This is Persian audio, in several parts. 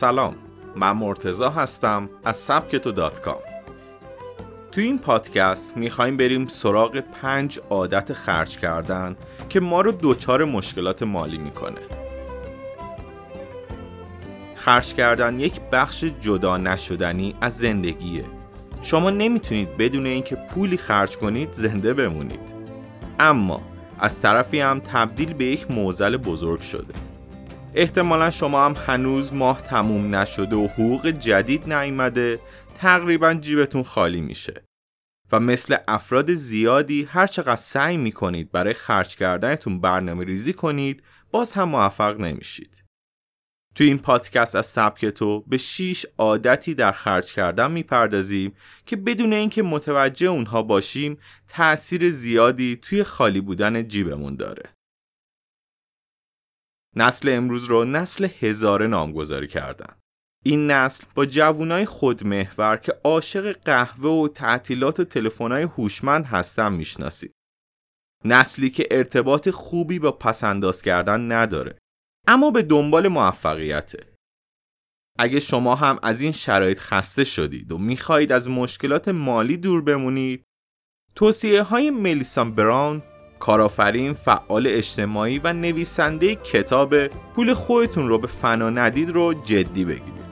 سلام من مرتزا هستم از سبکتو دات کام. تو این پادکست می‌خوایم بریم سراغ پنج عادت خرج کردن که ما رو دوچار مشکلات مالی می‌کنه. خرج کردن یک بخش جدا نشدنی از زندگیه. شما نمی‌تونید بدون اینکه پولی خرج کنید زنده بمونید. اما از طرفی هم تبدیل به یک موزل بزرگ شده. احتمالا شما هم هنوز ماه تموم نشده و حقوق جدید نیامده تقریبا جیبتون خالی میشه و مثل افراد زیادی هر چقدر سعی می‌کنید برای خرج کردنتون برنامه ریزی کنید باز هم موفق نمیشید تو این پادکست از سبک تو به 6 عادتی در خرج کردن می‌پردازیم که بدون اینکه متوجه اونها باشیم تأثیر زیادی توی خالی بودن جیبمون داره. نسل امروز رو نسل هزاره نامگذاری کردن. این نسل با جوونای خودمحور که عاشق قهوه و تعطیلات و تلفن‌های هوشمند هستن می‌شناسید. نسلی که ارتباط خوبی با پسنداز کردن نداره اما به دنبال موفقیته اگه شما هم از این شرایط خسته شدید و می‌خواهید از مشکلات مالی دور بمونید توصیه های ملیسان براون کارآفرین فعال اجتماعی و نویسنده کتاب پول خودتون رو به فنا ندید رو جدی بگیرید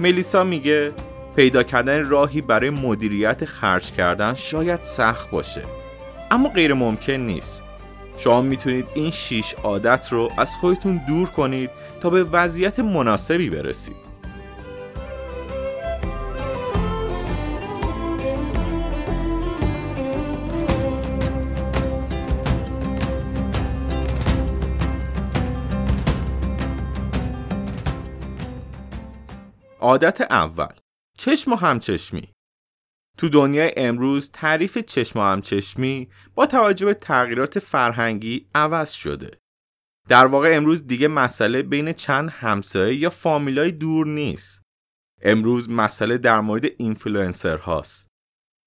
ملیسا میگه پیدا کردن راهی برای مدیریت خرج کردن شاید سخت باشه اما غیر ممکن نیست شما می‌تونید این شیش عادت رو از خودتون دور کنید تا به وضعیت مناسبی برسید. عادت اول چشم و همچشمی تو دنیای امروز تعریف چشم و همچشمی با توجه به تغییرات فرهنگی عوض شده. در واقع امروز دیگه مسئله بین چند همسایه یا فامیلای دور نیست. امروز مسئله در مورد اینفلوئنسر هاست.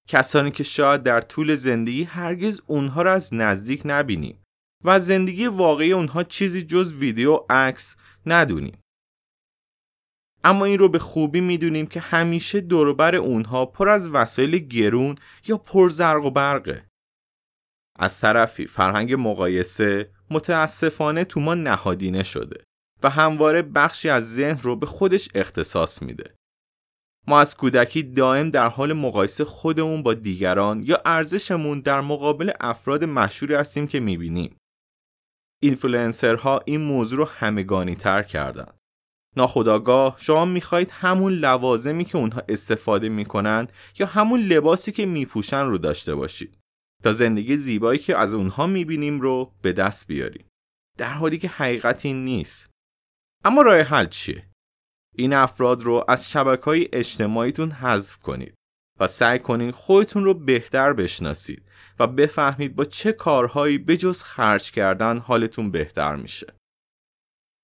کسانی که شاید در طول زندگی هرگز اونها را از نزدیک نبینیم و زندگی واقعی اونها چیزی جز ویدیو عکس ندونیم. اما این رو به خوبی می‌دونیم که همیشه دوربر اونها پر از وسایل گرون یا پر زرق و برقه. از طرفی فرهنگ مقایسه متاسفانه تو ما نهادینه شده و همواره بخشی از ذهن رو به خودش اختصاص میده. ما از کودکی دائم در حال مقایسه خودمون با دیگران یا ارزشمون در مقابل افراد مشهوری هستیم که می‌بینیم. اینفلوئنسرها این موضوع رو همگانی تر کردن. ناخودآگاه شما می‌خواهید همون لوازمی که اونها استفاده می‌کنن یا همون لباسی که میپوشن رو داشته باشید تا زندگی زیبایی که از اونها می‌بینیم رو به دست بیاریم در حالی که حقیقت این نیست. اما راه حل چیه؟ این افراد رو از شبکه های اجتماعیتون حذف کنید و سعی کنید خودتون رو بهتر بشناسید و بفهمید با چه کارهایی بجز خرج کردن حالتون بهتر میشه.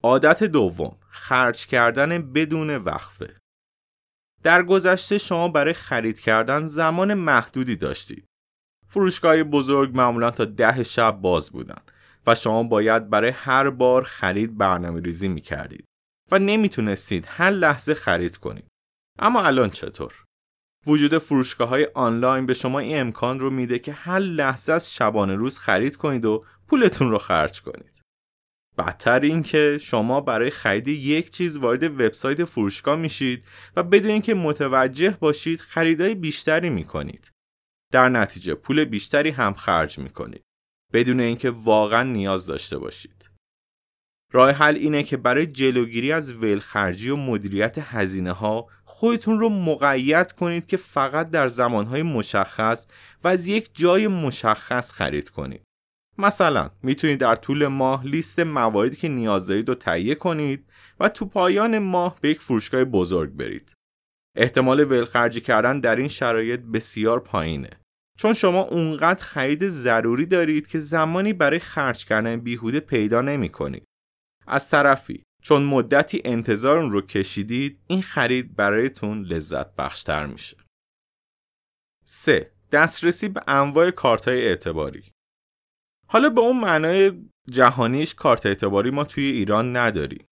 عادت دوم خرج کردن بدون وقفه. در گذشته شما برای خرید کردن زمان محدودی داشتید. فروشگاه بزرگ معمولا تا ده شب باز بودند و شما باید برای هر بار خرید برنامه ریزی می کردید و نمی‌تونستید هر لحظه خرید کنید. اما الان چطور؟ وجود فروشگاه های آنلاین به شما این امکان رو میده که هر لحظه از شبانه روز خرید کنید و پولتون رو خرج کنید. بدتر این که شما برای خرید یک چیز وارد وبسایت فروشگاه میشید و بدون اینکه متوجه باشید خریدای بیشتری می‌کنید. در نتیجه پول بیشتری هم خرج می‌کنید بدون اینکه واقعا نیاز داشته باشید. راه حل اینه که برای جلوگیری از ولخرجی و مدیریت هزینه ها خودتون رو مقید کنید که فقط در زمانهای مشخص و از یک جای مشخص خرید کنید. مثلا می‌تونید در طول ماه لیست مواردی که نیاز دارید رو تهیه کنید و تو پایان ماه به یک فروشگاه بزرگ برید. احتمال ولخرجی کردن در این شرایط بسیار پایینه. چون شما اونقدر خرید ضروری دارید که زمانی برای خرج کردن بیهوده پیدا نمی کنید. از طرفی چون مدتی انتظار اون رو کشیدید این خرید برایتون لذت بخشتر میشه. 3. دسترسی به انواع کارت های اعتباری حالا به اون معنای جهانیش کارت اعتباری ما توی ایران نداریم.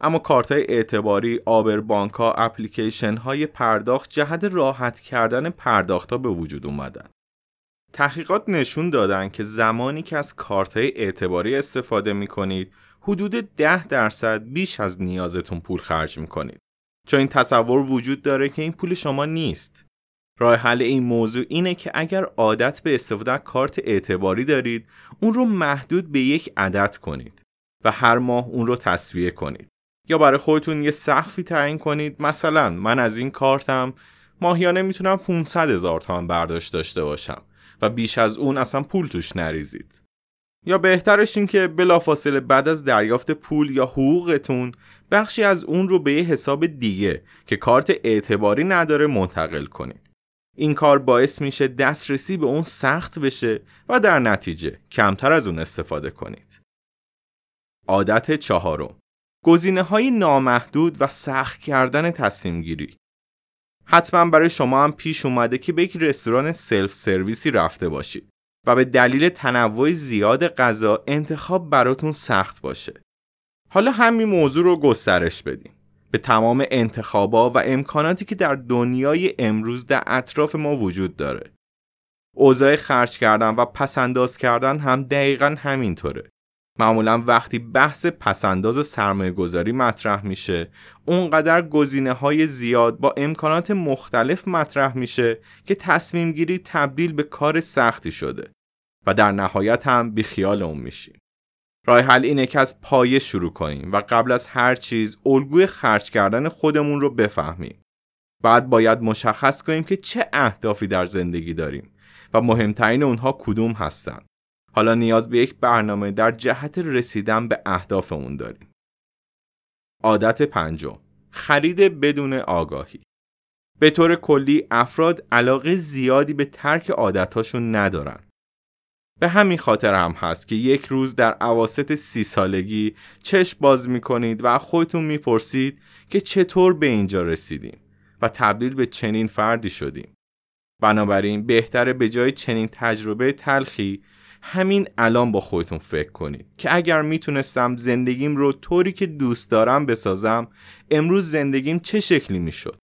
اما کارت اعتباری، آبر بانک ها، اپلیکیشن های پرداخت جهت راحت کردن پرداخت ها به وجود اومدن. تحقیقات نشون دادن که زمانی که از کارت اعتباری استفاده می کنید حدود 10 درصد بیش از نیازتون پول خرج می کنید. چون این تصور وجود داره که این پول شما نیست. راه حل این موضوع اینه که اگر عادت به استفاده از کارت اعتباری دارید اون رو محدود به یک عدد کنید و هر ماه اون رو تصویه کنید. یا برای خودتون یه سقفی تعیین کنید. مثلا من از این کارتم ماهیانه می‌تونم 500 هزار تومن برداشت داشته باشم و بیش از اون اصلا پول توش نریزید. یا بهترش این که بلافاصله بعد از دریافت پول یا حقوقتون بخشی از اون رو به یه حساب دیگه که کارت اعتباری نداره منتقل کنید. این کار باعث میشه دسترسی به اون سخت بشه و در نتیجه کمتر از اون استفاده کنید. عادت چهارم. گزینه های نامحدود و سخت کردن تصمیم گیری حتما برای شما هم پیش اومده که به یک رستوران سلف سرویسی رفته باشید و به دلیل تنوع زیاد غذا انتخاب براتون سخت باشه. حالا همین موضوع رو گسترش بدیم. به تمام انتخابا و امکاناتی که در دنیای امروز در اطراف ما وجود داره. اوضاع خرج کردن و پسنداز کردن هم دقیقا همینطوره. معمولا وقتی بحث پسنداز سرمایه گذاری مطرح میشه اونقدر گزینه های زیاد با امکانات مختلف مطرح میشه که تصمیم گیری تبدیل به کار سختی شده و در نهایت هم بی خیال اون میشیم. راه حل اینه که از پایه شروع کنیم و قبل از هر چیز الگوی خرج کردن خودمون رو بفهمیم. بعد باید مشخص کنیم که چه اهدافی در زندگی داریم و مهمترین اونها کدوم هستند. حالا نیاز به یک برنامه در جهت رسیدن به اهدافمون داریم. عادت پنجم خرید بدون آگاهی به طور کلی افراد علاقه زیادی به ترک عادتاشون ندارن. به همین خاطر هم هست که یک روز در عواست سی سالگی چشم باز می کنید و خودتون می‌پرسید که چطور به اینجا رسیدیم و تبدیل به چنین فردی شدیم. بنابراین بهتره به جای چنین تجربه تلخی همین الان با خودتون فکر کنید که اگر می‌تونستم زندگیم رو طوری که دوست دارم بسازم امروز زندگیم چه شکلی می‌شد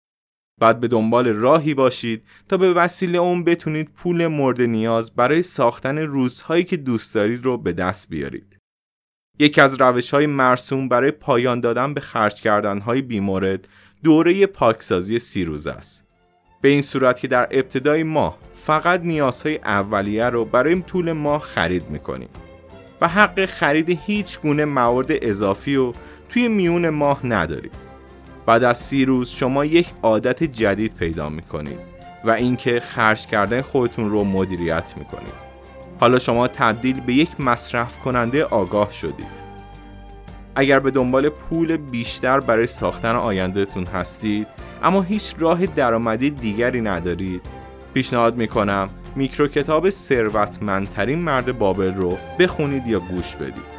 بعد به دنبال راهی باشید تا به وسیله اون بتونید پول مورد نیاز برای ساختن روزهایی که دوست دارید رو به دست بیارید. یکی از روش های مرسوم برای پایان دادن به خرج کردن های بیمورد دوره پاکسازی سی روز است. به این صورت که در ابتدای ماه فقط نیازهای اولیه رو برای طول ماه خرید می‌کنیم و حق خرید هیچ گونه موارد اضافی رو توی میون ماه نداریم. بعد از سی روز شما یک عادت جدید پیدا می‌کنید و اینکه خرج کردن خودتون رو مدیریت می‌کنید. حالا شما تبدیل به یک مصرف کننده آگاه شدید. اگر به دنبال پول بیشتر برای ساختن آیندهتون هستید اما هیچ راه درآمدی دیگری ندارید پیشنهاد می‌کنم میکرو کتاب ثروتمندترین مرد بابل رو بخونید یا گوش بدید.